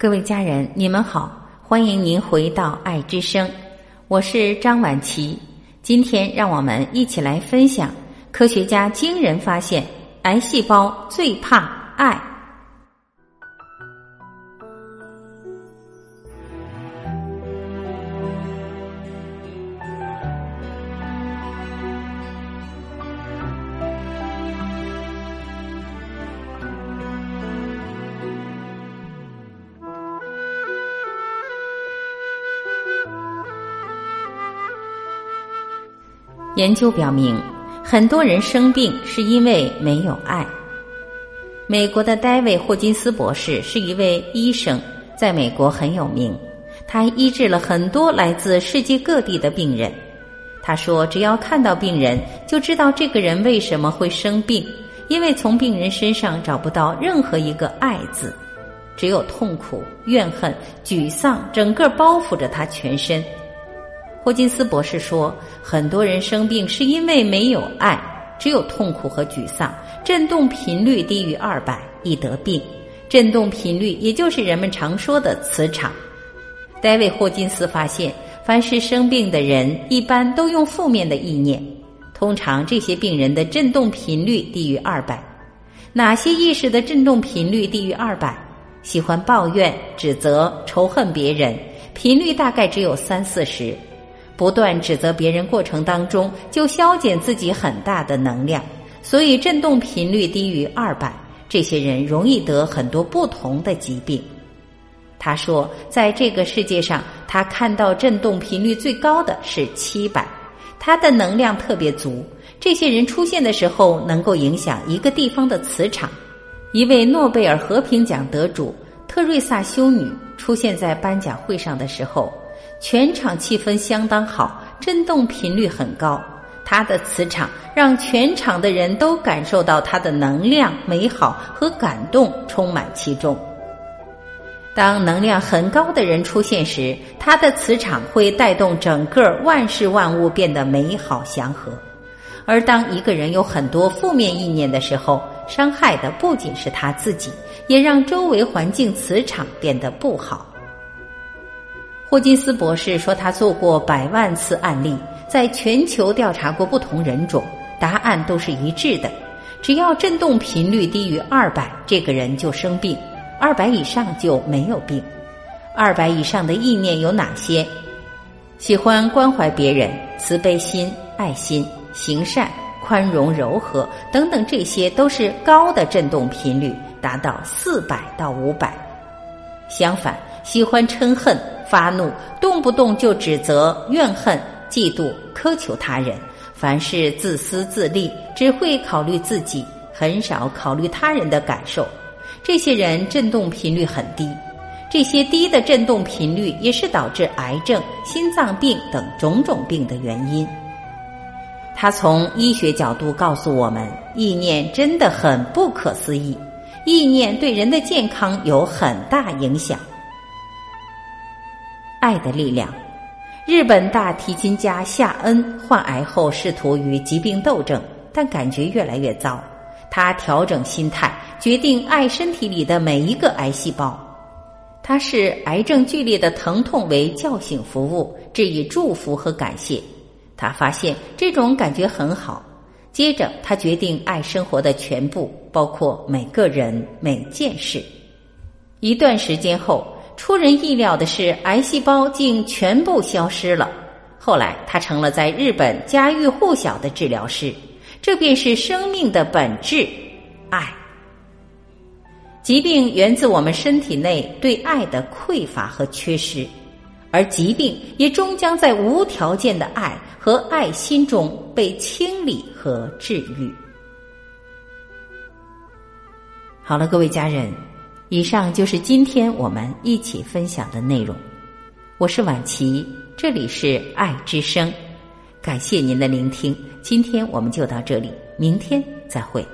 各位家人，你们好，欢迎您回到爱之声，我是张婉琪。今天让我们一起来分享科学家惊人发现：癌细胞最怕爱。研究表明，很多人生病是因为没有爱。美国的戴维·霍金斯博士是一位医生，在美国很有名。他医治了很多来自世界各地的病人。他说：“只要看到病人，就知道这个人为什么会生病，因为从病人身上找不到任何一个‘爱’字，只有痛苦、怨恨、沮丧，整个包覆着他全身。”霍金斯博士说：“很多人生病是因为没有爱，只有痛苦和沮丧。振动频率低于二百，易得病。振动频率也就是人们常说的磁场。”戴维·霍金斯发现，凡是生病的人，一般都用负面的意念。通常，这些病人的振动频率低于二百。哪些意识的振动频率低于二百？喜欢抱怨、指责、仇恨别人，频率大概只有三四十。不断指责别人过程当中，就消减自己很大的能量，所以振动频率低于二百，这些人容易得很多不同的疾病。他说，在这个世界上，他看到振动频率最高的是七百，他的能量特别足。这些人出现的时候，能够影响一个地方的磁场。一位诺贝尔和平奖得主特瑞萨修女出现在颁奖会上的时候。全场气氛相当好，振动频率很高。它的磁场让全场的人都感受到它的能量、美好和感动充满其中。当能量很高的人出现时，他的磁场会带动整个万事万物变得美好祥和。而当一个人有很多负面意念的时候，伤害的不仅是他自己，也让周围环境磁场变得不好。霍金斯博士说，他做过百万次案例，在全球调查过不同人种，答案都是一致的：只要振动频率低于二百，这个人就生病；二百以上就没有病。二百以上的意念有哪些？喜欢关怀别人、慈悲心、爱心、行善、宽容、柔和等等，这些都是高的振动频率，达到四百到五百。相反，喜欢嗔恨。发怒，动不动就指责、怨恨、嫉妒、苛求他人，凡事自私自利，只会考虑自己，很少考虑他人的感受。这些人振动频率很低，这些低的振动频率也是导致癌症、心脏病等种种病的原因。他从医学角度告诉我们，意念真的很不可思议，意念对人的健康有很大影响。爱的力量。日本大提琴家夏恩患癌后，试图与疾病斗争，但感觉越来越糟。他调整心态，决定爱身体里的每一个癌细胞。他视癌症剧烈的疼痛为叫醒服务，致以祝福和感谢。他发现这种感觉很好。接着，他决定爱生活的全部，包括每个人、每件事。一段时间后。出人意料的是，癌细胞竟全部消失了。后来，他成了在日本家喻户晓的治疗师。这便是生命的本质——爱。疾病源自我们身体内对爱的匮乏和缺失，而疾病也终将在无条件的爱和爱心中被清理和治愈。好了，各位家人。以上就是今天我们一起分享的内容。我是婉琪，这里是爱之声，感谢您的聆听。今天我们就到这里，明天再会。